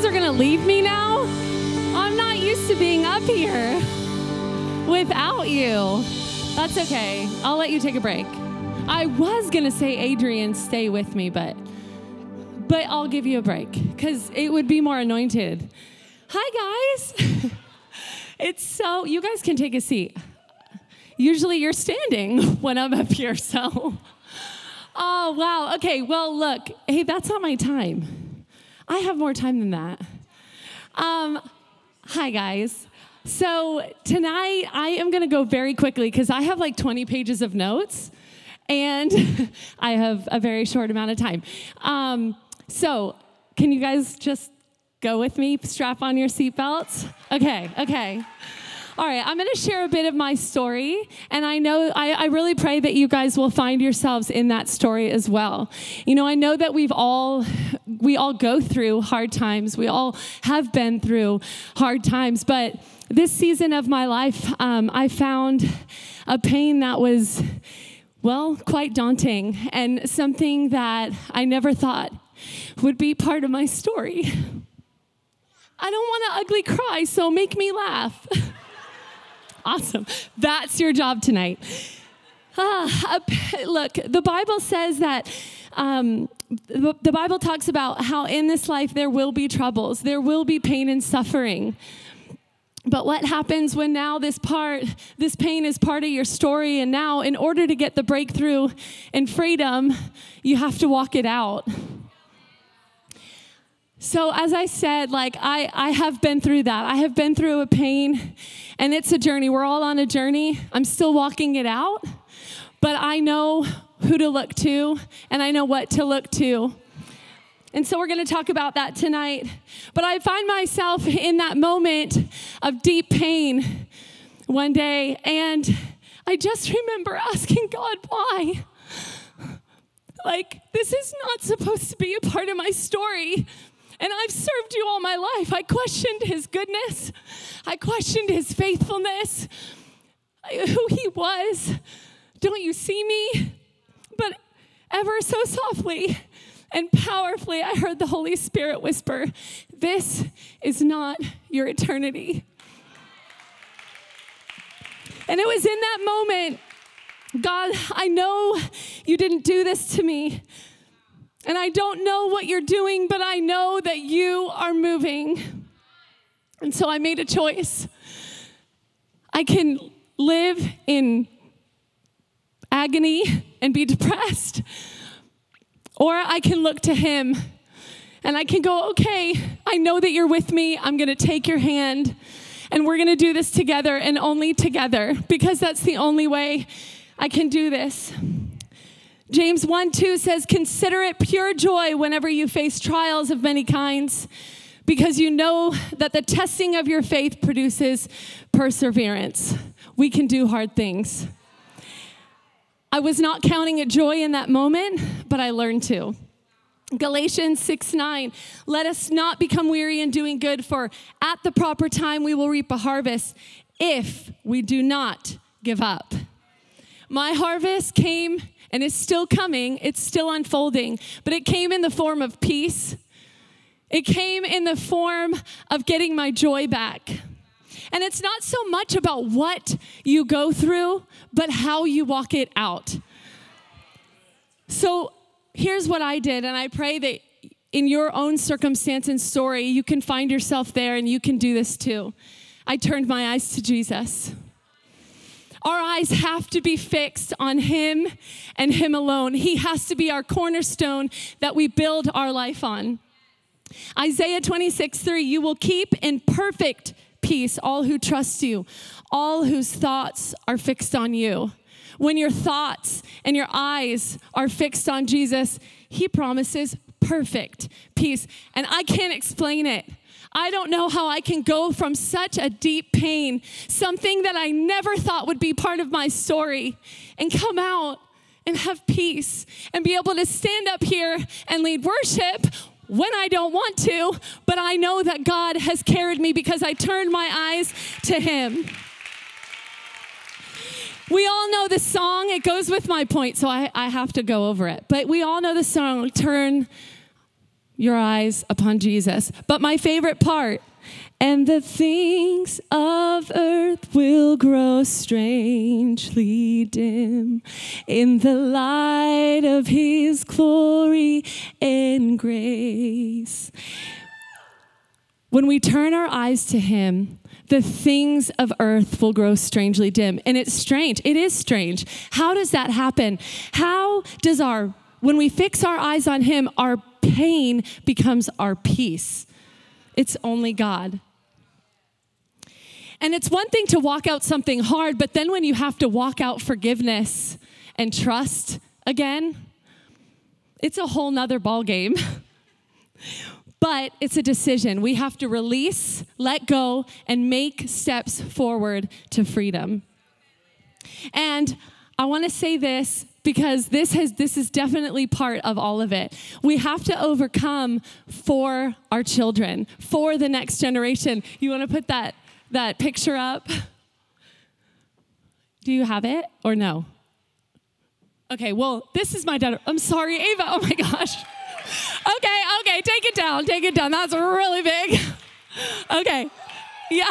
Guys are gonna leave me now? I'm not used to being up here without you. That's okay. I'll let you take a break. I was gonna say, Adrian, stay with me, but but I'll give you a break because it would be more anointed. Hi, guys. it's so you guys can take a seat. Usually you're standing when I'm up here, so. Oh, wow. Okay, well, look, hey, that's not my time. I have more time than that. Um, hi, guys. So, tonight I am going to go very quickly because I have like 20 pages of notes and I have a very short amount of time. Um, so, can you guys just go with me? Strap on your seatbelts. Okay, okay. All right, I'm going to share a bit of my story, and I know I, I, really pray that you guys will find yourselves in that story as well. You know, I know that we've all we all go through hard times. We all have been through hard times, but this season of my life, um, I found a pain that was, well, quite daunting, and something that I never thought would be part of my story. I don't want to ugly cry, so make me laugh. Awesome. That's your job tonight. Ah, look, the Bible says that. Um, the Bible talks about how in this life there will be troubles, there will be pain and suffering. But what happens when now this part, this pain is part of your story, and now in order to get the breakthrough and freedom, you have to walk it out. So, as I said, like I, I have been through that. I have been through a pain, and it's a journey. We're all on a journey. I'm still walking it out, but I know who to look to, and I know what to look to. And so, we're going to talk about that tonight. But I find myself in that moment of deep pain one day, and I just remember asking God, why? Like, this is not supposed to be a part of my story. And I've served you all my life. I questioned his goodness, I questioned his faithfulness, who he was. Don't you see me? Ever so softly and powerfully, I heard the Holy Spirit whisper, This is not your eternity. And it was in that moment, God, I know you didn't do this to me. And I don't know what you're doing, but I know that you are moving. And so I made a choice. I can live in agony and be depressed, or I can look to Him and I can go, okay, I know that you're with me. I'm going to take your hand and we're going to do this together and only together because that's the only way I can do this. James 1 2 says, Consider it pure joy whenever you face trials of many kinds, because you know that the testing of your faith produces perseverance. We can do hard things. I was not counting it joy in that moment, but I learned to. Galatians 6 9, let us not become weary in doing good, for at the proper time we will reap a harvest if we do not give up. My harvest came and is still coming, it's still unfolding, but it came in the form of peace. It came in the form of getting my joy back. And it's not so much about what you go through, but how you walk it out. So here's what I did, and I pray that in your own circumstance and story, you can find yourself there and you can do this too. I turned my eyes to Jesus. Our eyes have to be fixed on Him and Him alone. He has to be our cornerstone that we build our life on. Isaiah 26, 3, you will keep in perfect peace all who trust you, all whose thoughts are fixed on you. when your thoughts and your eyes are fixed on Jesus, He promises perfect peace. And I can't explain it. I don't know how I can go from such a deep pain, something that I never thought would be part of my story, and come out and have peace and be able to stand up here and lead worship when I don't want to, but I know that God has carried me because I turned my eyes to Him. We all know the song, it goes with my point, so I, I have to go over it. But we all know the song, Turn Your Eyes Upon Jesus. But my favorite part, and the things of earth will grow strangely dim in the light of his glory and grace. When we turn our eyes to him, the things of earth will grow strangely dim. And it's strange. It is strange. How does that happen? How does our, when we fix our eyes on Him, our pain becomes our peace? It's only God. And it's one thing to walk out something hard, but then when you have to walk out forgiveness and trust again, it's a whole nother ball game. but it's a decision. We have to release, let go, and make steps forward to freedom. And I want to say this because this has this is definitely part of all of it. We have to overcome for our children, for the next generation. You want to put that that picture up? Do you have it or no? Okay, well, this is my daughter. I'm sorry, Ava. Oh my gosh. Okay, okay, take it down. Take it down. That's really big. Okay. Yeah.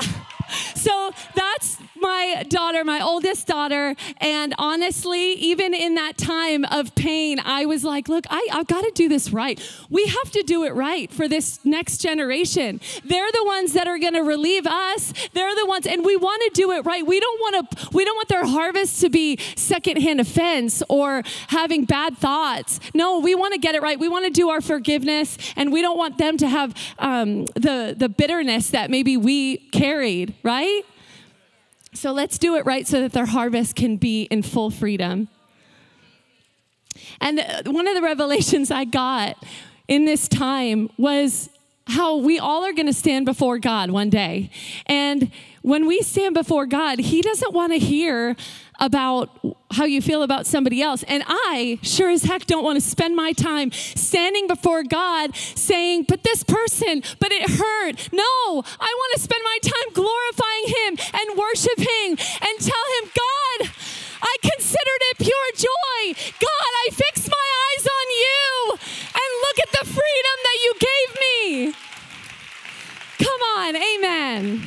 So that's my daughter, my oldest daughter. And honestly, even in that time of pain, I was like, look, I, I've got to do this right. We have to do it right for this next generation. They're the ones that are going to relieve us. They're the ones, and we want to do it right. We don't want to, we don't want their harvest to be secondhand offense or having bad thoughts. No, we want to get it right. We want to do our forgiveness, and we don't want them to have um, the, the bitterness that maybe we carried, right? So let's do it right so that their harvest can be in full freedom. And one of the revelations I got in this time was how we all are going to stand before God one day. And when we stand before God, He doesn't want to hear about how you feel about somebody else. And I sure as heck don't want to spend my time standing before God saying, but this person, but it hurt. No, I want to spend my time glorifying Him and worshiping and tell Him, God, I considered it pure joy. God, I fixed my eyes on you and look at the freedom that you gave me. Come on, amen.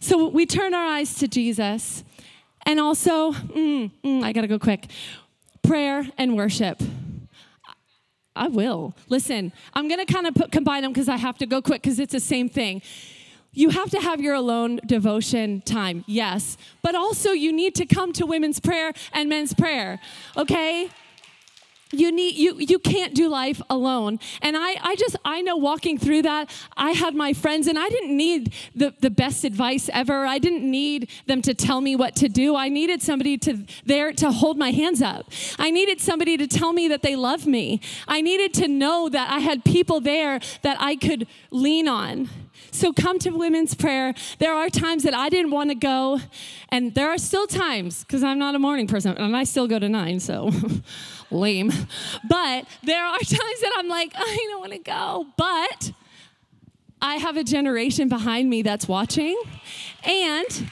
So we turn our eyes to Jesus. And also, mm, mm, I gotta go quick prayer and worship. I will. Listen, I'm gonna kind of put, combine them because I have to go quick because it's the same thing. You have to have your alone devotion time, yes, but also you need to come to women's prayer and men's prayer, okay? You need you you can't do life alone. And i i just i know walking through that i had my friends and i didn't need the the best advice ever. I didn't need them to tell me what to do. I needed somebody to there to hold my hands up. I needed somebody to tell me that they love me. I needed to know that i had people there that i could lean on so come to women's prayer. There are times that I didn't want to go, and there are still times because I'm not a morning person, and I still go to nine, so lame. But there are times that I'm like, I don't want to go, but I have a generation behind me that's watching, and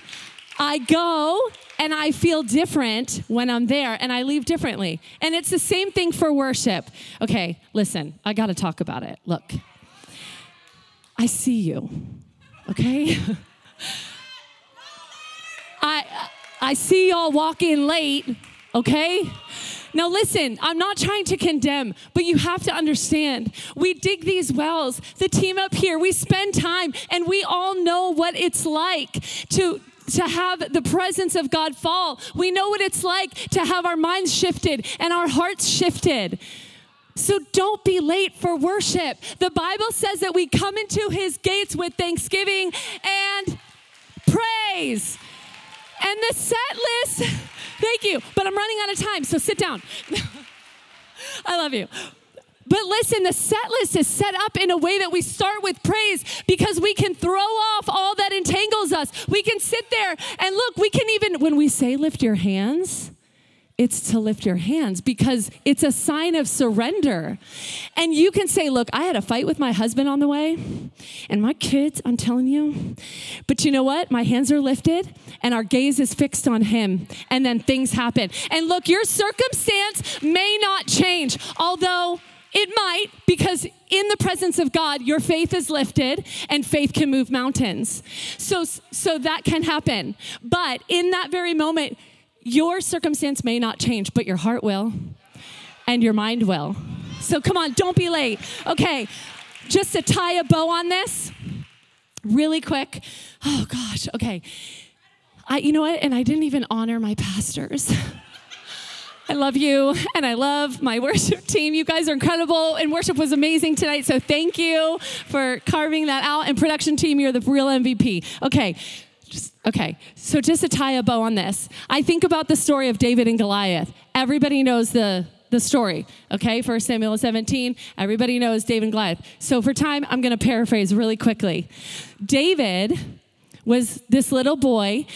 I go and I feel different when I'm there and I leave differently. And it's the same thing for worship. Okay, listen, I got to talk about it. Look. I see you, okay? I, I see y'all walk in late, okay? Now, listen, I'm not trying to condemn, but you have to understand. We dig these wells, the team up here, we spend time, and we all know what it's like to, to have the presence of God fall. We know what it's like to have our minds shifted and our hearts shifted. So don't be late for worship. The Bible says that we come into his gates with thanksgiving and praise. And the set list, thank you, but I'm running out of time, so sit down. I love you. But listen, the set list is set up in a way that we start with praise because we can throw off all that entangles us. We can sit there and look, we can even, when we say lift your hands, it's to lift your hands because it's a sign of surrender. And you can say, Look, I had a fight with my husband on the way, and my kids, I'm telling you. But you know what? My hands are lifted, and our gaze is fixed on Him, and then things happen. And look, your circumstance may not change, although it might, because in the presence of God, your faith is lifted and faith can move mountains. So, so that can happen. But in that very moment, your circumstance may not change, but your heart will and your mind will. So come on, don't be late. Okay, just to tie a bow on this, really quick. Oh gosh, okay. I, you know what? And I didn't even honor my pastors. I love you and I love my worship team. You guys are incredible and worship was amazing tonight. So thank you for carving that out. And production team, you're the real MVP. Okay. Okay. So just to tie a bow on this, I think about the story of David and Goliath. Everybody knows the the story, okay? First Samuel 17, everybody knows David and Goliath. So for time, I'm gonna paraphrase really quickly. David was this little boy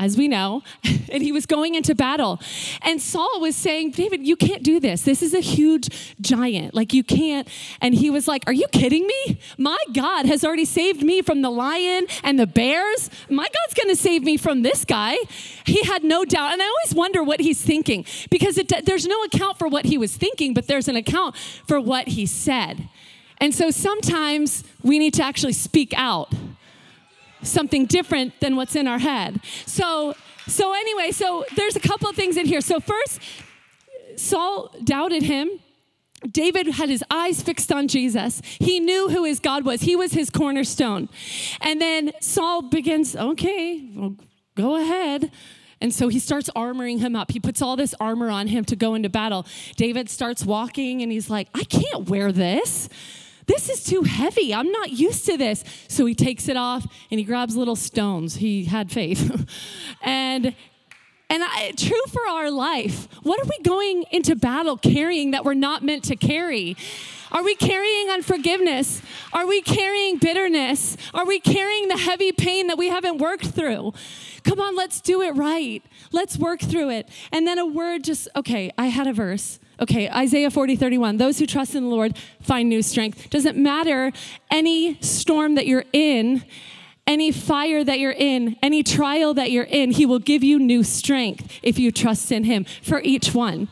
as we know, and he was going into battle. And Saul was saying, David, you can't do this. This is a huge giant. Like, you can't. And he was like, Are you kidding me? My God has already saved me from the lion and the bears. My God's going to save me from this guy. He had no doubt. And I always wonder what he's thinking because it, there's no account for what he was thinking, but there's an account for what he said. And so sometimes we need to actually speak out something different than what's in our head. So, so anyway, so there's a couple of things in here. So first, Saul doubted him. David had his eyes fixed on Jesus. He knew who his God was. He was his cornerstone. And then Saul begins, okay, well, go ahead. And so he starts armoring him up. He puts all this armor on him to go into battle. David starts walking and he's like, I can't wear this this is too heavy. I'm not used to this. So he takes it off and he grabs little stones. He had faith. and and I, true for our life. What are we going into battle carrying that we're not meant to carry? Are we carrying unforgiveness? Are we carrying bitterness? Are we carrying the heavy pain that we haven't worked through? Come on, let's do it right. Let's work through it. And then a word just, okay, I had a verse. Okay, Isaiah 40, 31. Those who trust in the Lord find new strength. Doesn't matter any storm that you're in, any fire that you're in, any trial that you're in, He will give you new strength if you trust in Him for each one.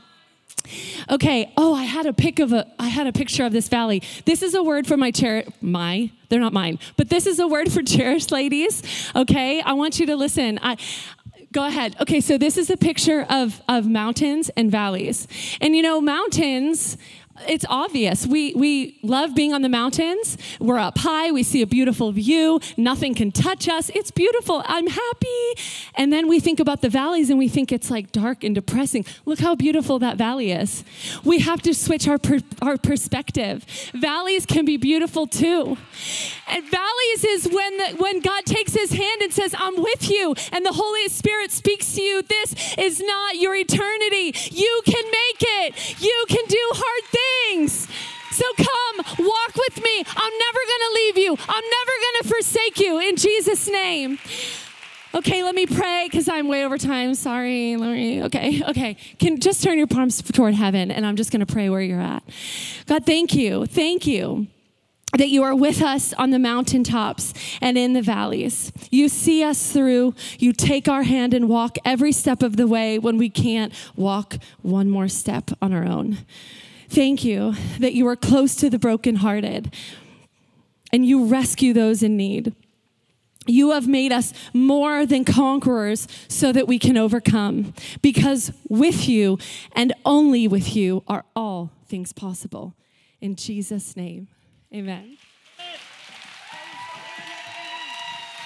Okay. Oh, I had a pic of a. I had a picture of this valley. This is a word for my chair. My, they're not mine, but this is a word for cherished ladies. Okay. I want you to listen. I, Go ahead. Okay, so this is a picture of, of mountains and valleys. And you know, mountains it's obvious. We, we love being on the mountains. We're up high. We see a beautiful view. Nothing can touch us. It's beautiful. I'm happy. And then we think about the valleys and we think it's like dark and depressing. Look how beautiful that valley is. We have to switch our, per, our perspective. Valleys can be beautiful too. And valleys is when, the, when God takes his hand and says, I'm with you. And the Holy Spirit speaks to you. This is not your eternity. You can make it. You can do hard things. So come, walk with me. I'm never going to leave you. I'm never going to forsake you in Jesus' name. Okay, let me pray because I'm way over time. Sorry. Let me, okay, okay. Can just turn your palms toward heaven and I'm just going to pray where you're at. God, thank you. Thank you that you are with us on the mountaintops and in the valleys. You see us through. You take our hand and walk every step of the way when we can't walk one more step on our own. Thank you that you are close to the brokenhearted and you rescue those in need. You have made us more than conquerors so that we can overcome, because with you and only with you are all things possible. In Jesus' name, amen.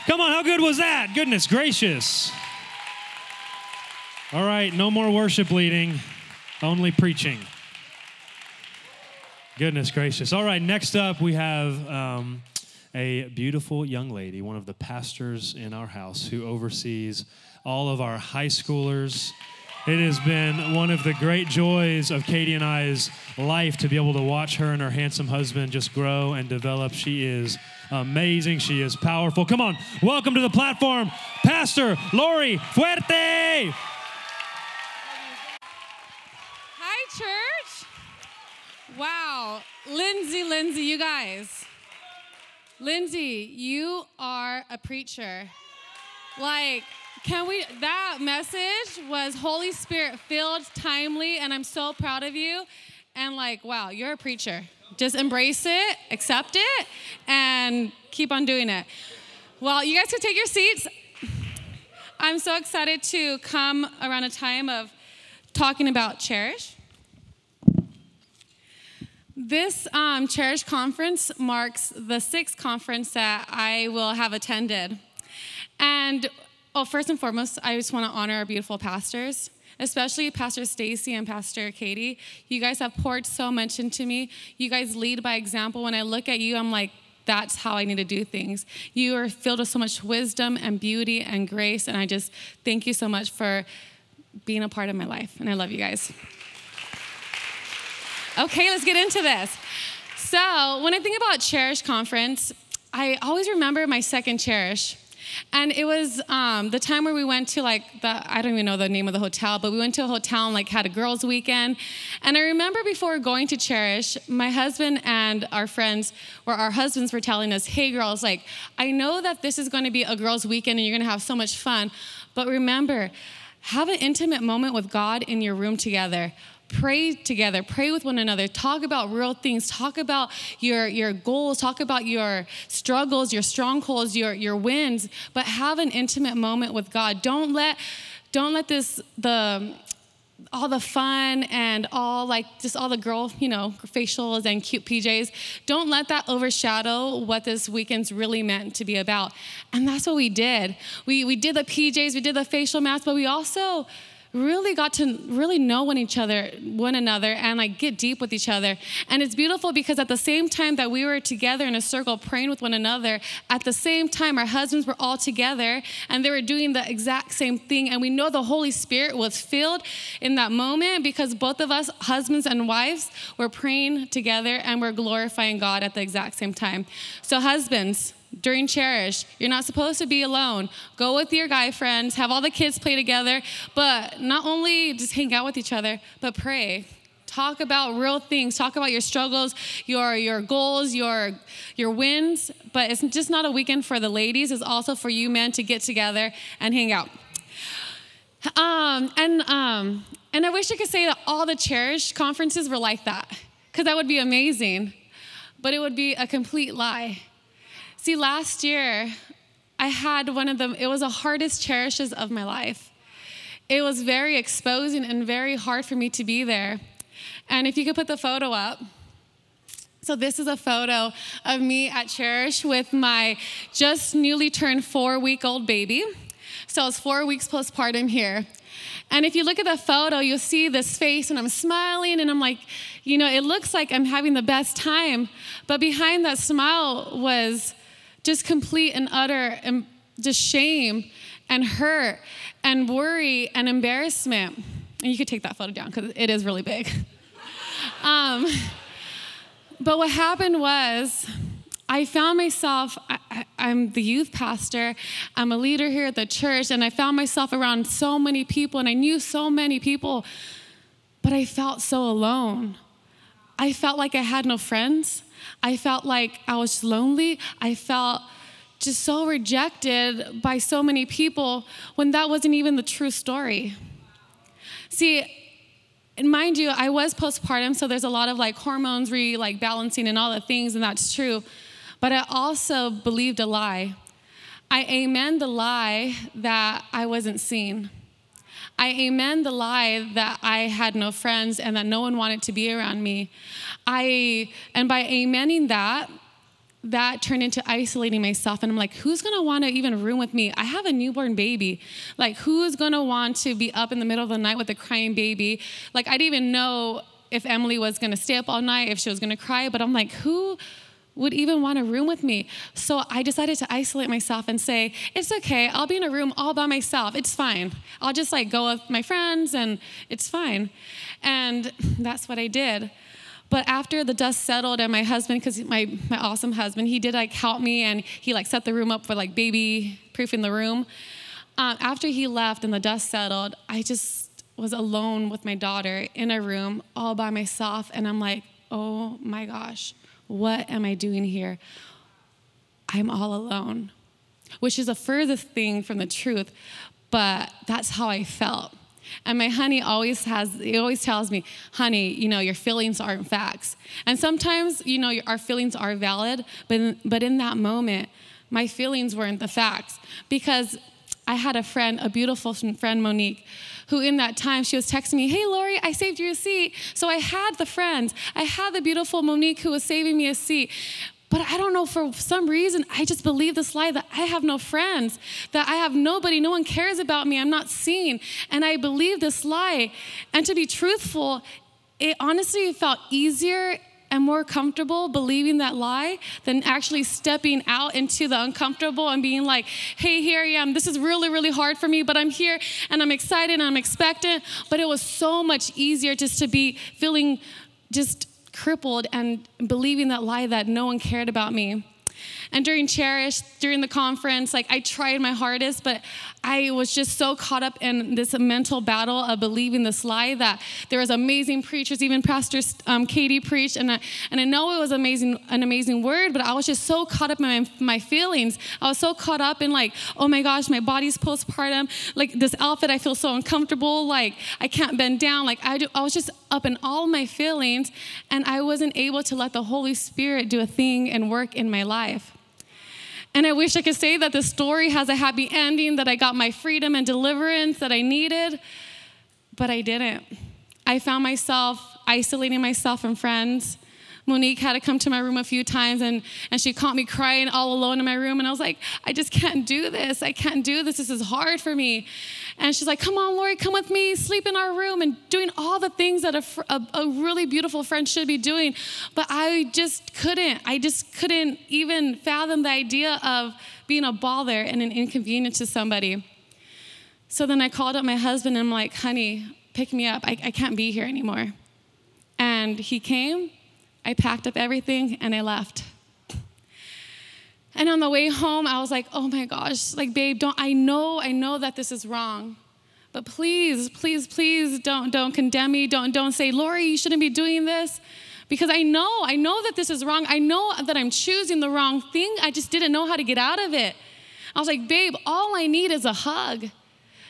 Come on, how good was that? Goodness gracious. All right, no more worship leading, only preaching. Goodness gracious. All right, next up we have um, a beautiful young lady, one of the pastors in our house who oversees all of our high schoolers. It has been one of the great joys of Katie and I's life to be able to watch her and her handsome husband just grow and develop. She is amazing. She is powerful. Come on, welcome to the platform, Pastor Laurie Fuerte. Hi, church. Wow. Lindsay, Lindsay, you guys. Lindsay, you are a preacher. Like, can we? That message was Holy Spirit filled, timely, and I'm so proud of you. And like, wow, you're a preacher. Just embrace it, accept it, and keep on doing it. Well, you guys can take your seats. I'm so excited to come around a time of talking about Cherish. This um, Cherish conference marks the sixth conference that I will have attended. And well, first and foremost, I just want to honor our beautiful pastors, especially Pastor Stacy and Pastor Katie. You guys have poured so much into me. You guys lead by example. When I look at you, I'm like, that's how I need to do things. You are filled with so much wisdom and beauty and grace, and I just thank you so much for being a part of my life. And I love you guys. Okay, let's get into this. So, when I think about Cherish Conference, I always remember my second Cherish. And it was um, the time where we went to like the I don't even know the name of the hotel, but we went to a hotel and like had a girls' weekend. And I remember before going to Cherish, my husband and our friends, or our husbands, were telling us, "Hey, girls, like I know that this is going to be a girls' weekend and you're going to have so much fun, but remember." Have an intimate moment with God in your room together pray together pray with one another talk about real things talk about your your goals talk about your struggles your strongholds your your wins but have an intimate moment with god. Don't let don't let this the all the fun and all like just all the girl you know facials and cute pjs don't let that overshadow what this weekend's really meant to be about. And that's what we did. We we did the pjs we did the facial masks but we also really got to really know one each other one another and like get deep with each other. And it's beautiful because at the same time that we were together in a circle praying with one another at the same time our husbands were all together and they were doing the exact same thing. And we know the holy spirit was filled in that moment because both of us husbands and wives were praying together and we're glorifying god at the exact same time. So husbands during Cherish. You're not supposed to be alone. Go with your guy friends, have all the kids play together, but not only just hang out with each other, but pray. Talk about real things. Talk about your struggles, your your goals, your your wins. But it's just not a weekend for the ladies. It's also for you men to get together and hang out. Um, and um, and I wish I could say that all the Cherish conferences were like that, because that would be amazing. But it would be a complete lie See, last year, I had one of them, it was the hardest cherishes of my life. It was very exposing and very hard for me to be there. And if you could put the photo up. So, this is a photo of me at Cherish with my just newly turned four week old baby. So, it's four weeks postpartum here. And if you look at the photo, you'll see this face, and I'm smiling, and I'm like, you know, it looks like I'm having the best time. But behind that smile was just complete and utter and just shame and hurt and worry and embarrassment. And you could take that photo down because it is really big. um, but what happened was, I found myself, I, am the youth pastor, I'm a leader here at the church, and I found myself around so many people, and I knew so many people, but I felt so alone. I felt like I had no friends. I felt like I was lonely. I felt just so rejected by so many people when that wasn't even the true story. See, and mind you, I was postpartum, so there's a lot of like hormones re like balancing and all the things, and that's true. But I also believed a lie. I amen the lie that I wasn't seen. I amen the lie that I had no friends and that no one wanted to be around me. I and by amening that, that turned into isolating myself. And i'm like who's going to want to even room with me? I have a newborn baby. Like who's going to want to be up in the middle of the night with a crying baby? Like i didn't even know if emily was going to stay up all night if she was going to cry but i'm like who would even want a room with me. So I decided to isolate myself and say, it's okay, I'll be in a room all by myself. It's fine. I'll just like go with my friends and it's fine. And that's what I did. But after the dust settled and my husband, because my, my awesome husband, he did like help me and he like set the room up for like baby proofing the room. Um, after he left and the dust settled, I just was alone with my daughter in a room all by myself. And I'm like, oh my gosh what am I doing here? I'm all alone, which is a furthest thing from the truth, but that's how I felt. And my honey always has, he always tells me, honey, you know, your feelings aren't facts. And sometimes, you know, our feelings are valid, but, but in that moment, my feelings weren't the facts because I had a friend, a beautiful friend, Monique, who in that time she was texting me, Hey, Laurie, I saved you a seat. So I had the friends. I had the beautiful Monique who was saving me a seat. But I don't know, for some reason, I just believe this lie that I have no friends, that I have nobody, no one cares about me, I'm not seen. And I believe this lie. And to be truthful, it honestly felt easier am more comfortable believing that lie than actually stepping out into the uncomfortable and being like, hey, here I am. This is really, really hard for me, but I'm here and I'm excited and I'm expectant. But it was so much easier just to be feeling just crippled and believing that lie that no one cared about me. And during Cherish, during the conference, like I tried my hardest, but I was just so caught up in this mental battle of believing this lie that there was amazing preachers, even Pastor um, Katie preached, and I, and I know it was amazing, an amazing word, but I was just so caught up in my, my feelings. I was so caught up in like, oh my gosh, my body's postpartum, like this outfit, I feel so uncomfortable, like I can't bend down, like I, do, I was just up in all my feelings, and I wasn't able to let the Holy Spirit do a thing and work in my life. And I wish I could say that the story has a happy ending, that I got my freedom and deliverance that I needed, but I didn't. I found myself isolating myself from friends. Monique had to come to my room a few times and, and she caught me crying all alone in my room. And I was like, I just can't do this. I can't do this. This is hard for me. And she's like, Come on, Laurie, come with me, sleep in our room, and doing all the things that a, a, a really beautiful friend should be doing. But I just couldn't. I just couldn't even fathom the idea of being a bother and an inconvenience to somebody. So then I called up my husband and I'm like, honey, pick me up. I, I can't be here anymore. And he came I packed up everything and I left. And on the way home, I was like, oh my gosh, like, babe, don't, I know, I know that this is wrong. But please, please, please don't, don't condemn me. Don't, don't say, Laurie, you shouldn't be doing this. Because I know, I know that this is wrong. I know that I'm choosing the wrong thing. I just didn't know how to get out of it. I was like, babe, all I need is a hug.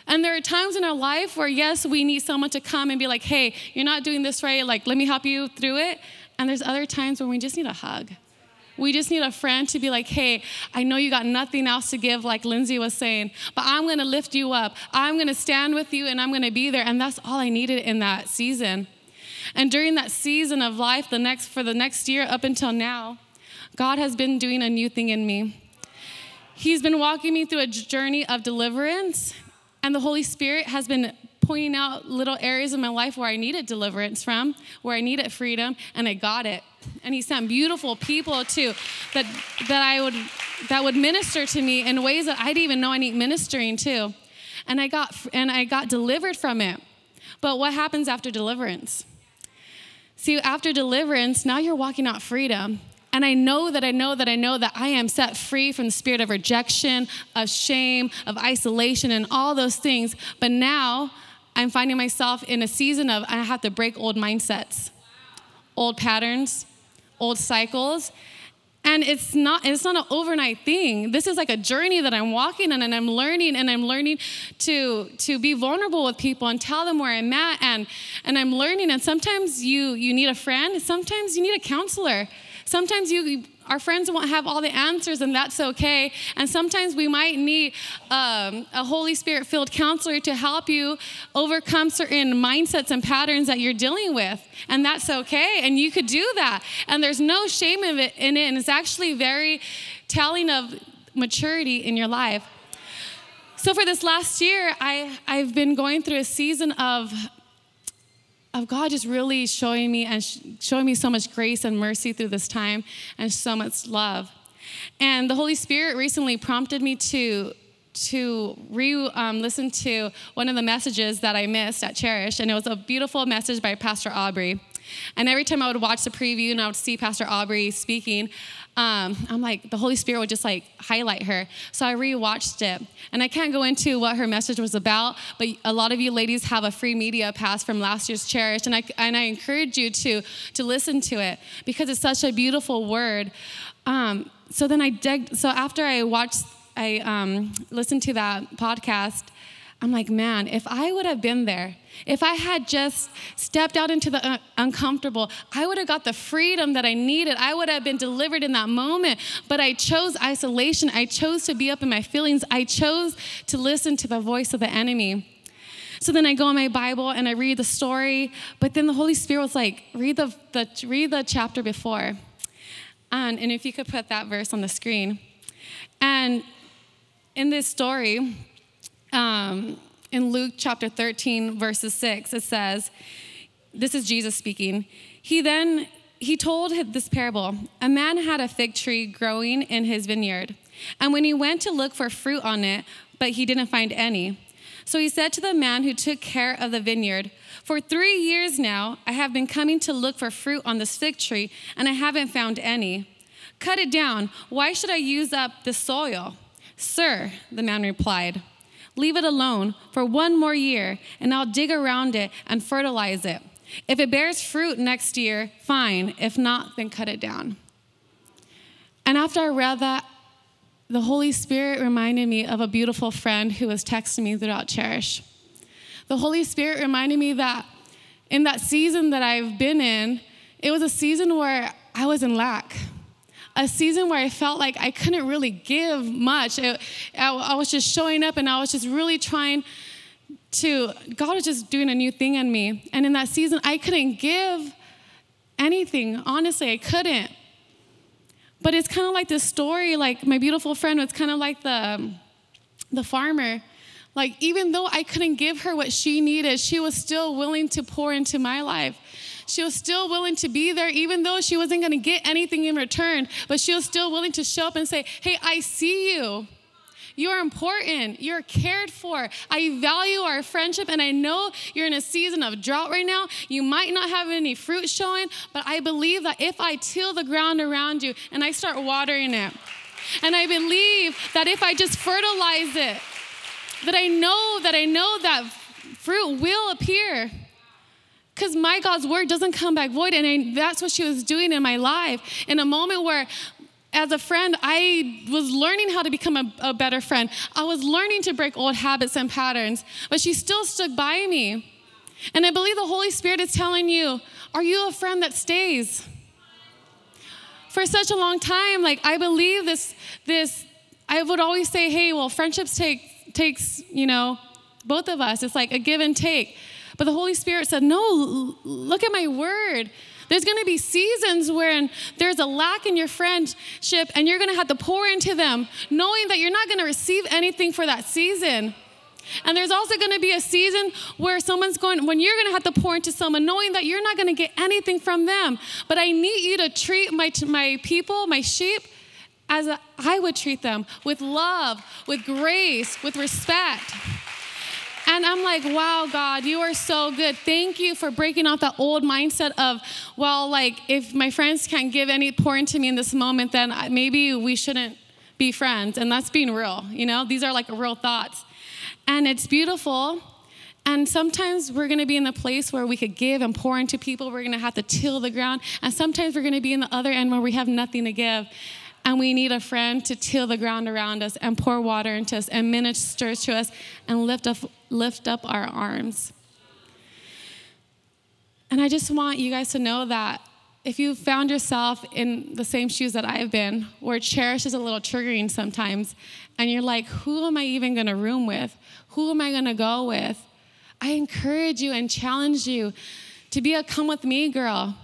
And there are times in our life where, yes, we need someone to come and be like, hey, you're not doing this right. Like, let me help you through it. And there's other times when we just need a hug. We just need a friend to be like, hey, I know you got nothing else to give, like Lindsay was saying, but I'm gonna lift you up. I'm gonna stand with you and I'm gonna be there. And that's all I needed in that season. And during that season of life, the next for the next year up until now, God has been doing a new thing in me. He's been walking me through a journey of deliverance, and the Holy Spirit has been pointing out little areas of my life where I needed deliverance from, where I needed freedom, and I got it. And he sent beautiful people too that that I would that would minister to me in ways that I didn't even know I need ministering to. And I got and I got delivered from it. But what happens after deliverance? See, after deliverance, now you're walking out freedom. And I know that I know that I know that I am set free from the spirit of rejection, of shame, of isolation, and all those things. But now I'm finding myself in a season of I have to break old mindsets, old patterns, old cycles. And it's not it's not an overnight thing. This is like a journey that I'm walking on and I'm learning and I'm learning to to be vulnerable with people and tell them where I'm at and and I'm learning and sometimes you you need a friend, sometimes you need a counselor. Sometimes you our friends won't have all the answers, and that's okay. And sometimes we might need um, a Holy Spirit filled counselor to help you overcome certain mindsets and patterns that you're dealing with. And that's okay. And you could do that. And there's no shame in it, in it. And it's actually very telling of maturity in your life. So, for this last year, I, I've been going through a season of of God just really showing me and sh- showing me so much grace and mercy through this time and so much love. And the Holy Spirit recently prompted me to to re um, listen to one of the messages that I missed at Cherish, and it was a beautiful message by Pastor Aubrey. And every time I would watch the preview and I would see Pastor Aubrey speaking, um, I'm like, the Holy Spirit would just like highlight her. So I rewatched it. And I can't go into what her message was about, but a lot of you ladies have a free media pass from last year's Cherish. And I, and I encourage you to, to listen to it because it's such a beautiful word. Um, so then I dug, so after I watched, I um, listened to that podcast, I'm like, man, if I would have been there, if I had just stepped out into the uncomfortable, I would have got the freedom that I needed. I would have been delivered in that moment. But I chose isolation. I chose to be up in my feelings. I chose to listen to the voice of the enemy. So then I go on my Bible and I read the story, but then the Holy Spirit was like, read the, the read the chapter before. And, and if you could put that verse on the screen. And in this story, um, in Luke chapter 13, verses 6, it says, This is Jesus speaking. He then he told this parable A man had a fig tree growing in his vineyard, and when he went to look for fruit on it, but he didn't find any. So he said to the man who took care of the vineyard, For three years now, I have been coming to look for fruit on this fig tree, and I haven't found any. Cut it down. Why should I use up the soil? Sir, the man replied, Leave it alone for one more year, and I'll dig around it and fertilize it. If it bears fruit next year, fine. If not, then cut it down. And after I read that, the Holy Spirit reminded me of a beautiful friend who was texting me throughout Cherish. The Holy Spirit reminded me that in that season that I've been in, it was a season where I was in lack a season where I felt like I couldn't really give much. It, I, I was just showing up and I was just really trying to, God was just doing a new thing in me. And in that season, I couldn't give anything. Honestly, I couldn't. But it's kind of like this story, like my beautiful friend, was kind of like the, the farmer. Like, even though I couldn't give her what she needed, she was still willing to pour into my life. She was still willing to be there, even though she wasn't going to get anything in return. But she was still willing to show up and say, Hey, I see you. You're important. You're cared for. I value our friendship, and I know you're in a season of drought right now. You might not have any fruit showing, but I believe that if I till the ground around you and I start watering it, and I believe that if I just fertilize it, that I know that I know that fruit will appear. Because my God's word doesn't come back void. And I, that's what she was doing in my life. In a moment where, as a friend, I was learning how to become a, a better friend. I was learning to break old habits and patterns, but she still stood by me. And I believe the Holy Spirit is telling you are you a friend that stays? For such a long time, like I believe this, this, I would always say, hey, well, friendships take takes, you know, both of us. It's like a give and take. But the Holy Spirit said, No, look at my word. There's going to be seasons where there's a lack in your friendship and you're going to have to pour into them, knowing that you're not going to receive anything for that season. And there's also going to be a season where someone's going, when you're going to have to pour into someone, knowing that you're not going to get anything from them. But I need you to treat my, my people, my sheep, as I would treat them with love, with grace, with respect. And I'm like, wow, God, you are so good. Thank you for breaking off that old mindset of, well, like, if my friends can't give any pour into me in this moment, then maybe we shouldn't be friends. And that's being real, you know? These are like real thoughts. And it's beautiful. And sometimes we're gonna be in the place where we could give and pour into people. We're gonna have to till the ground. And sometimes we're gonna be in the other end where we have nothing to give and we need a friend to till the ground around us and pour water into us and minister to us and lift up, lift up our arms. And I just want you guys to know that if you found yourself in the same shoes that I've been, where cherish is a little triggering sometimes, and you're like, who am I even gonna room with? Who am I gonna go with? I encourage you and challenge you to be a come with me girl.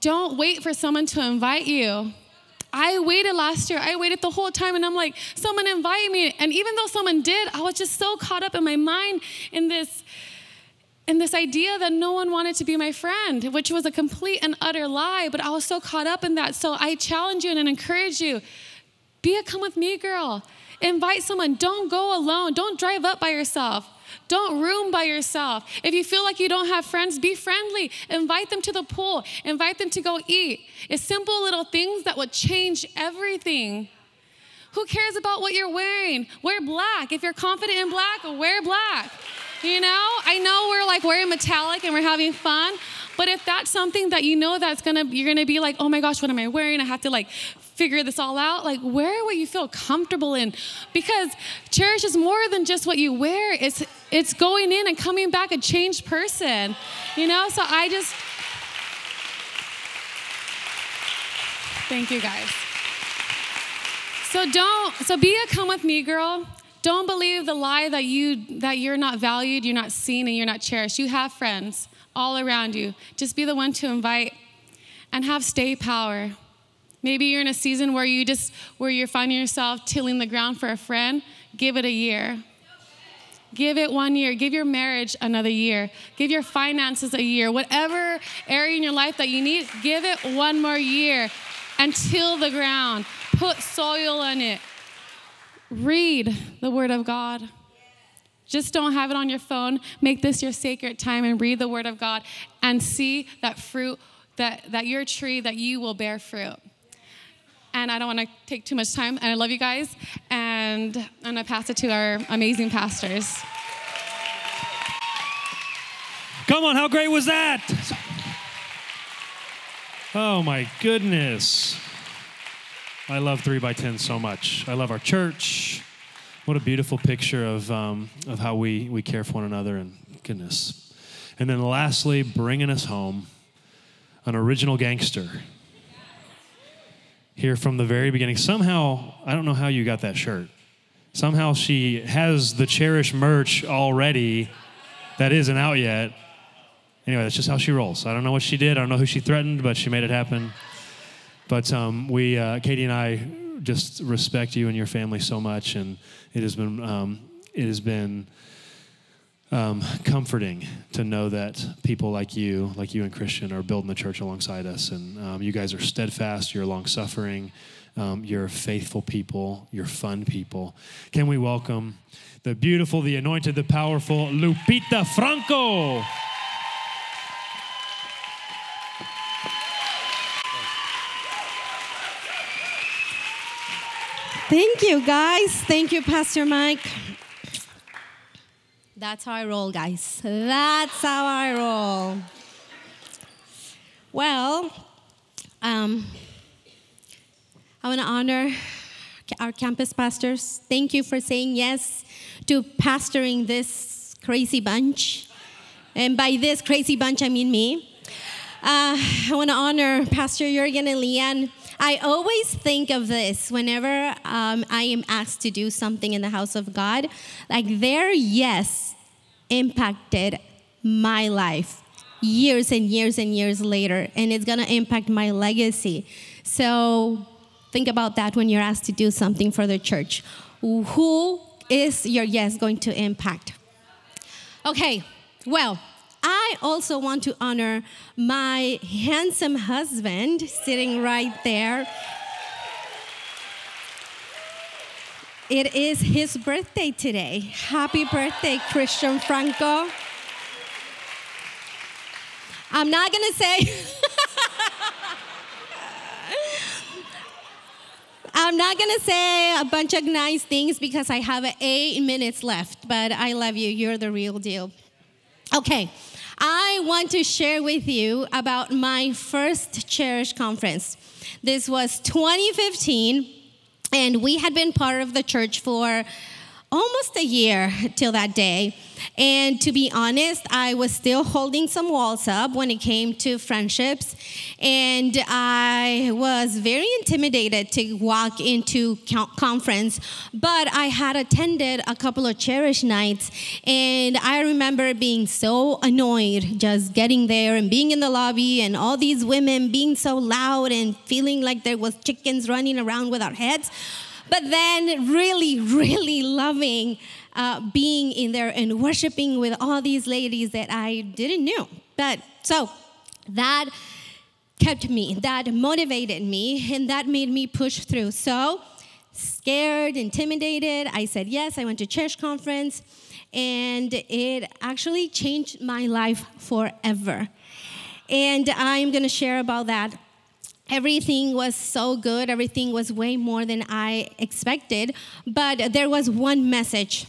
Don't wait for someone to invite you. I waited last year. I waited the whole time, and I'm like, someone invite me. And even though someone did, I was just so caught up in my mind in this, in this idea that no one wanted to be my friend, which was a complete and utter lie, but I was so caught up in that. So I challenge you and encourage you be a come with me girl. Invite someone. Don't go alone. Don't drive up by yourself. Don't room by yourself. If you feel like you don't have friends, be friendly. Invite them to the pool. Invite them to go eat. It's simple little things that would change everything. Who cares about what you're wearing? Wear black. If you're confident in black, wear black. You know, I know we're like wearing metallic and we're having fun, but if that's something that you know that's gonna, you're gonna be like, oh my gosh, what am I wearing? I have to like figure this all out. Like, wear what you feel comfortable in, because cherish is more than just what you wear. It's it's going in and coming back a changed person. You know, so I just thank you guys. So don't, so be a come with me girl. Don't believe the lie that you that you're not valued, you're not seen, and you're not cherished. You have friends all around you. Just be the one to invite and have stay power. Maybe you're in a season where you just where you're finding yourself tilling the ground for a friend. Give it a year. Give it one year. Give your marriage another year. Give your finances a year. Whatever area in your life that you need, give it one more year and till the ground. Put soil on it. Read the Word of God. Just don't have it on your phone. Make this your sacred time and read the Word of God and see that fruit, that, that your tree, that you will bear fruit. And I don't want to take too much time. And I love you guys. And I'm going to pass it to our amazing pastors. Come on, how great was that? Oh my goodness. I love 3 by 10 so much. I love our church. What a beautiful picture of, um, of how we, we care for one another, and goodness. And then lastly, bringing us home, an original gangster. Here from the very beginning. Somehow, I don't know how you got that shirt. Somehow she has the Cherish merch already that isn't out yet. Anyway, that's just how she rolls. I don't know what she did. I don't know who she threatened, but she made it happen. But um, we, uh, Katie and I, just respect you and your family so much, and it has been um, it has been um, comforting to know that people like you, like you and Christian, are building the church alongside us, and um, you guys are steadfast. You're long suffering. Um, you're faithful people. You're fun people. Can we welcome the beautiful, the anointed, the powerful Lupita Franco? Thank you, guys. Thank you, Pastor Mike. That's how I roll, guys. That's how I roll. Well, um, I want to honor our campus pastors. Thank you for saying yes to pastoring this crazy bunch. And by this crazy bunch, I mean me. Uh, I want to honor Pastor Jurgen and Leanne I always think of this whenever um, I am asked to do something in the house of God. Like their yes impacted my life years and years and years later, and it's gonna impact my legacy. So think about that when you're asked to do something for the church. Who is your yes going to impact? Okay, well, I also want to honor my handsome husband sitting right there. It is his birthday today. Happy birthday, Christian Franco. I'm not gonna say, I'm not gonna say a bunch of nice things because I have eight minutes left, but I love you. You're the real deal. Okay. I want to share with you about my first Cherish conference. This was 2015, and we had been part of the church for almost a year till that day. And to be honest, I was still holding some walls up when it came to friendships. And I was very intimidated to walk into conference, but I had attended a couple of cherish nights. And I remember being so annoyed just getting there and being in the lobby and all these women being so loud and feeling like there was chickens running around with our heads but then really, really loving uh, being in there and worshiping with all these ladies that I didn't know. But so that kept me, that motivated me, and that made me push through. So scared, intimidated, I said yes. I went to church conference, and it actually changed my life forever. And I'm going to share about that everything was so good. Everything was way more than i expected. But there was one message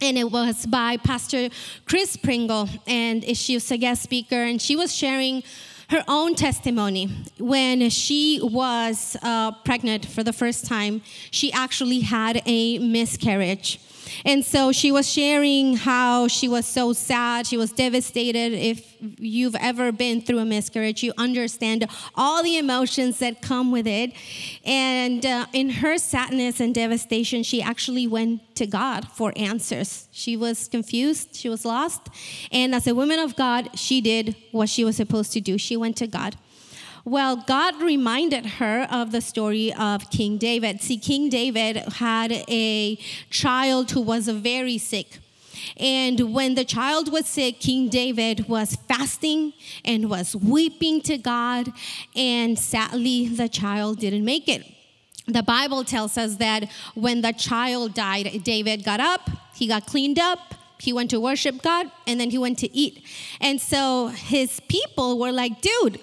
and it was by pastor chris pringle and she was a guest speaker and she was sharing her own testimony. When she was uh, pregnant for the first time she actually had a miscarriage and so she was sharing how she was so sad, she was devastated. If you've ever been through a miscarriage, you understand all the emotions that come with it. And uh, in her sadness and devastation, she actually went to God for answers. She was confused, she was lost. And as a woman of God, she did what she was supposed to do. She went to God. Well, God reminded her of the story of King David. See, King David had a child who was very sick. And when the child was sick, King David was fasting and was weeping to God. And sadly, the child didn't make it. The Bible tells us that when the child died, David got up, he got cleaned up, he went to worship God, and then he went to eat. And so his people were like, dude,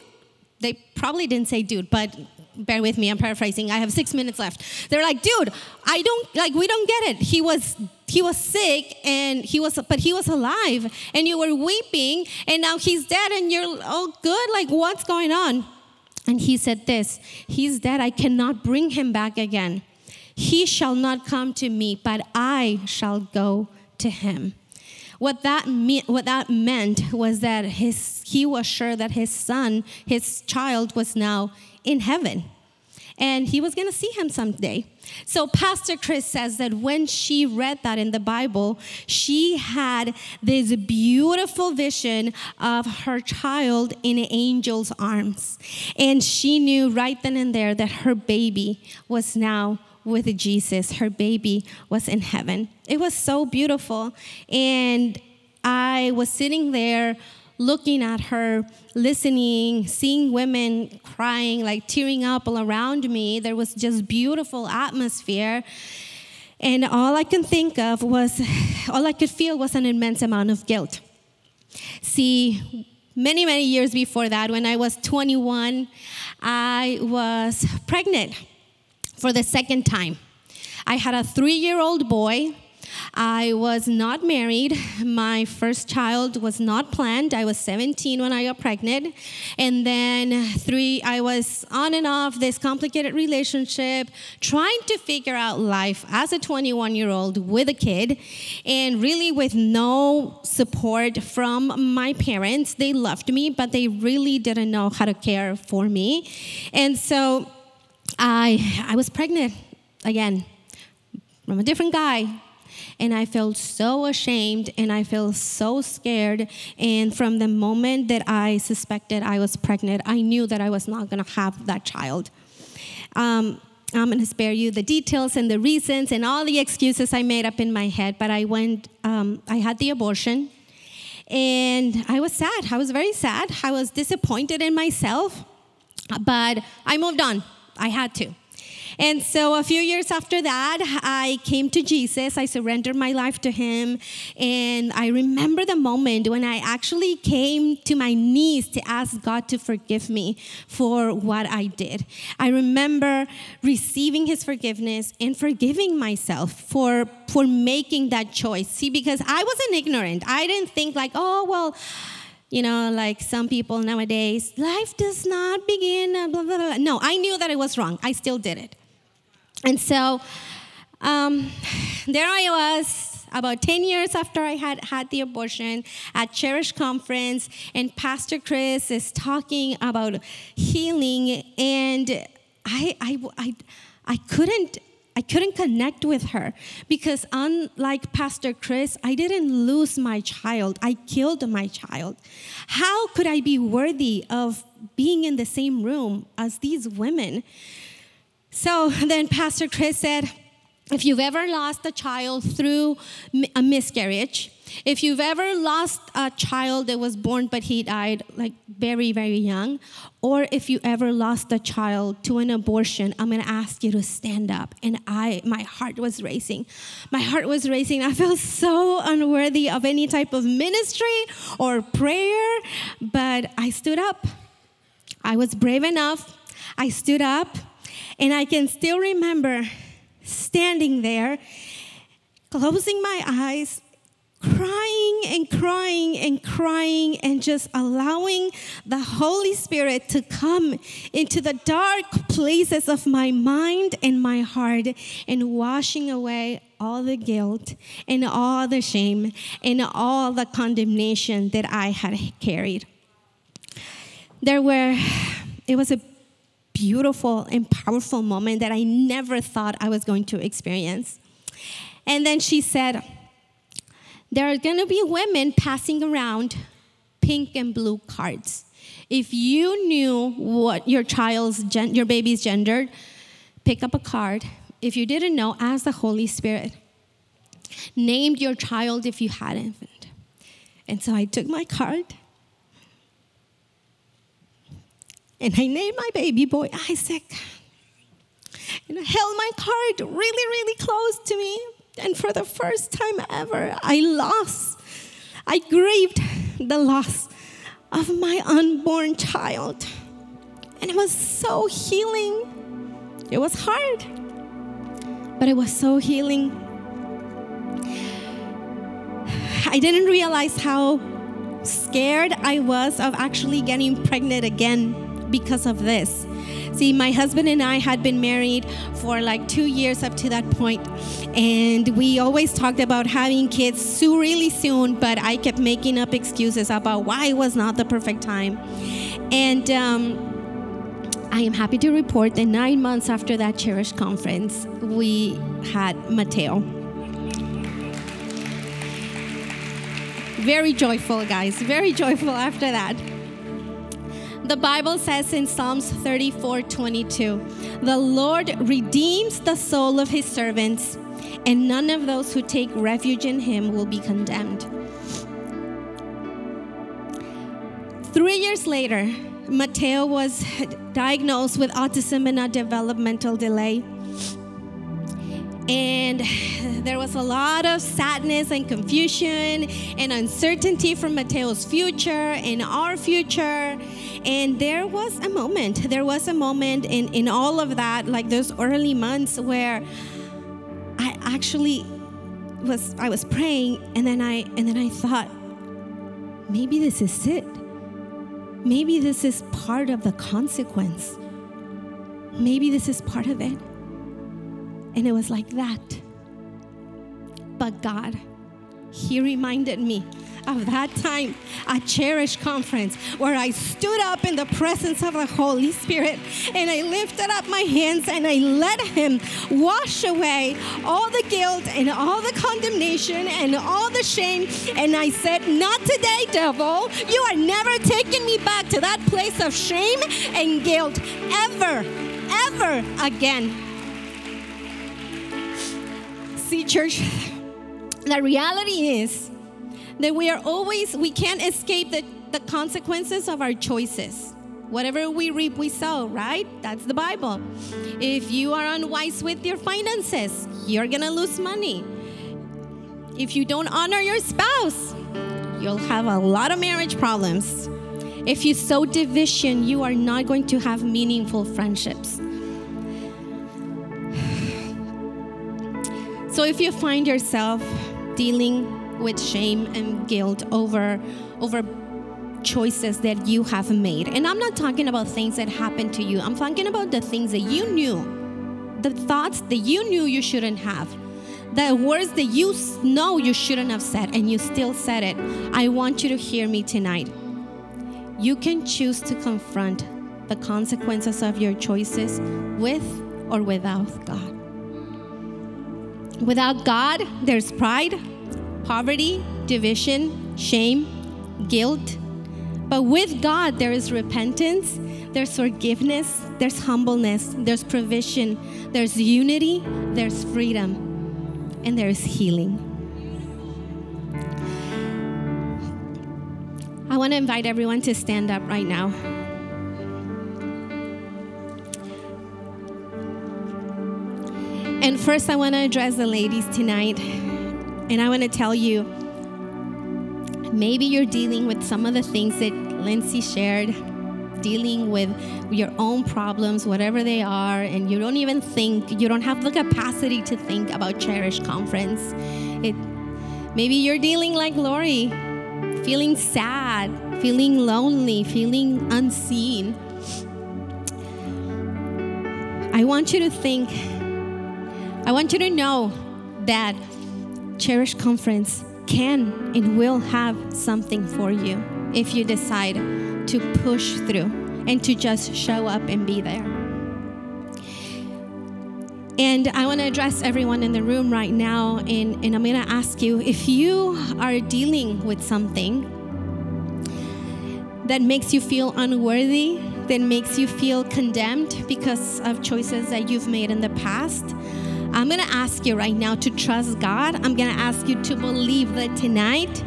they probably didn't say dude, but bear with me, I'm paraphrasing. I have six minutes left. They're like, dude, I don't like we don't get it. He was he was sick and he was but he was alive and you were weeping and now he's dead and you're all good. Like what's going on? And he said this, he's dead. I cannot bring him back again. He shall not come to me, but I shall go to him. What that, me- what that meant was that his, he was sure that his son, his child, was now in heaven. And he was going to see him someday. So, Pastor Chris says that when she read that in the Bible, she had this beautiful vision of her child in an angel's arms. And she knew right then and there that her baby was now with Jesus. Her baby was in heaven. It was so beautiful. And I was sitting there looking at her, listening, seeing women crying, like tearing up all around me. There was just beautiful atmosphere. And all I can think of was, all I could feel was an immense amount of guilt. See, many, many years before that, when I was 21, I was pregnant for the second time. I had a three year old boy. I was not married. My first child was not planned. I was 17 when I got pregnant. And then three, I was on and off this complicated relationship, trying to figure out life as a 21 year old with a kid, and really with no support from my parents. They loved me, but they really didn't know how to care for me. And so I, I was pregnant again from a different guy. And I felt so ashamed and I felt so scared. And from the moment that I suspected I was pregnant, I knew that I was not going to have that child. Um, I'm going to spare you the details and the reasons and all the excuses I made up in my head, but I went, um, I had the abortion. And I was sad. I was very sad. I was disappointed in myself, but I moved on. I had to. And so a few years after that, I came to Jesus. I surrendered my life to Him. And I remember the moment when I actually came to my knees to ask God to forgive me for what I did. I remember receiving His forgiveness and forgiving myself for, for making that choice. See, because I wasn't ignorant. I didn't think, like, oh, well, you know, like some people nowadays, life does not begin, blah, blah, blah. No, I knew that it was wrong. I still did it. And so um, there I was, about 10 years after I had had the abortion at Cherish Conference, and Pastor Chris is talking about healing, and I, I, I, I couldn't I couldn't connect with her because, unlike Pastor Chris, I didn't lose my child. I killed my child. How could I be worthy of being in the same room as these women? So then Pastor Chris said, if you've ever lost a child through a miscarriage, if you've ever lost a child that was born but he died like very, very young, or if you ever lost a child to an abortion, I'm gonna ask you to stand up. And I, my heart was racing. My heart was racing. I felt so unworthy of any type of ministry or prayer, but I stood up. I was brave enough. I stood up, and I can still remember standing there, closing my eyes, crying and crying and crying, and just allowing the Holy Spirit to come into the dark places of my mind and my heart and washing away all the guilt and all the shame and all the condemnation that I had carried. There were, it was a beautiful and powerful moment that I never thought I was going to experience. And then she said, There are going to be women passing around pink and blue cards. If you knew what your child's, gen- your baby's gender, pick up a card. If you didn't know, ask the Holy Spirit. Named your child if you hadn't. And so I took my card and I named my baby boy Isaac. And I held my card really, really close to me. And for the first time ever, I lost, I grieved the loss of my unborn child. And it was so healing. It was hard, but it was so healing. I didn't realize how scared I was of actually getting pregnant again because of this. See, my husband and I had been married for like two years up to that point, and we always talked about having kids so really soon, but I kept making up excuses about why it was not the perfect time. And um, I am happy to report that nine months after that cherish conference, we had Mateo. Very joyful, guys, very joyful after that. The Bible says in Psalms 34 22, the Lord redeems the soul of his servants, and none of those who take refuge in him will be condemned. Three years later, Mateo was diagnosed with autism and a developmental delay. And there was a lot of sadness and confusion and uncertainty for Mateo's future and our future. And there was a moment, there was a moment in, in all of that, like those early months where I actually was I was praying and then I and then I thought, maybe this is it. Maybe this is part of the consequence. Maybe this is part of it. And it was like that. But God, He reminded me of that time at Cherish Conference where I stood up in the presence of the Holy Spirit and I lifted up my hands and I let Him wash away all the guilt and all the condemnation and all the shame. And I said, Not today, devil. You are never taking me back to that place of shame and guilt ever, ever again. See, church, the reality is that we are always, we can't escape the, the consequences of our choices. Whatever we reap, we sow, right? That's the Bible. If you are unwise with your finances, you're gonna lose money. If you don't honor your spouse, you'll have a lot of marriage problems. If you sow division, you are not going to have meaningful friendships. So if you find yourself dealing with shame and guilt over over choices that you have made, and I'm not talking about things that happened to you. I'm talking about the things that you knew, the thoughts that you knew you shouldn't have, the words that you know you shouldn't have said and you still said it. I want you to hear me tonight. You can choose to confront the consequences of your choices with or without God. Without God, there's pride, poverty, division, shame, guilt. But with God, there is repentance, there's forgiveness, there's humbleness, there's provision, there's unity, there's freedom, and there's healing. I want to invite everyone to stand up right now. And first, I want to address the ladies tonight. And I want to tell you maybe you're dealing with some of the things that Lindsay shared, dealing with your own problems, whatever they are, and you don't even think, you don't have the capacity to think about Cherish Conference. It, maybe you're dealing like Laurie, feeling sad, feeling lonely, feeling unseen. I want you to think I want you to know that Cherish Conference can and will have something for you if you decide to push through and to just show up and be there. And I want to address everyone in the room right now, and, and I'm going to ask you if you are dealing with something that makes you feel unworthy, that makes you feel condemned because of choices that you've made in the past. I'm going to ask you right now to trust God. I'm going to ask you to believe that tonight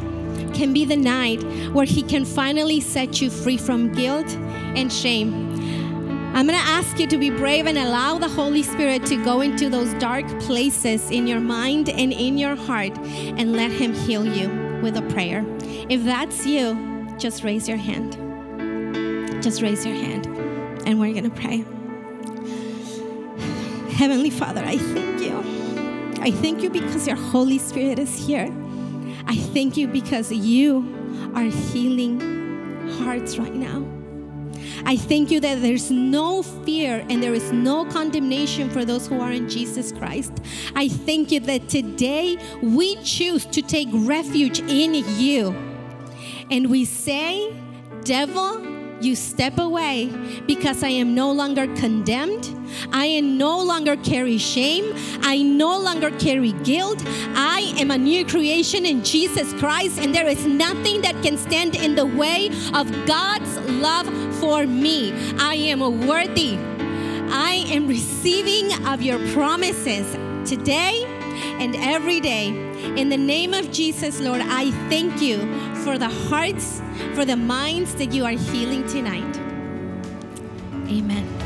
can be the night where He can finally set you free from guilt and shame. I'm going to ask you to be brave and allow the Holy Spirit to go into those dark places in your mind and in your heart and let Him heal you with a prayer. If that's you, just raise your hand. Just raise your hand, and we're going to pray. Heavenly Father, I thank you. I thank you because your Holy Spirit is here. I thank you because you are healing hearts right now. I thank you that there's no fear and there is no condemnation for those who are in Jesus Christ. I thank you that today we choose to take refuge in you. And we say, Devil, you step away because I am no longer condemned. I no longer carry shame. I no longer carry guilt. I am a new creation in Jesus Christ, and there is nothing that can stand in the way of God's love for me. I am worthy. I am receiving of your promises today and every day. In the name of Jesus, Lord, I thank you for the hearts, for the minds that you are healing tonight. Amen.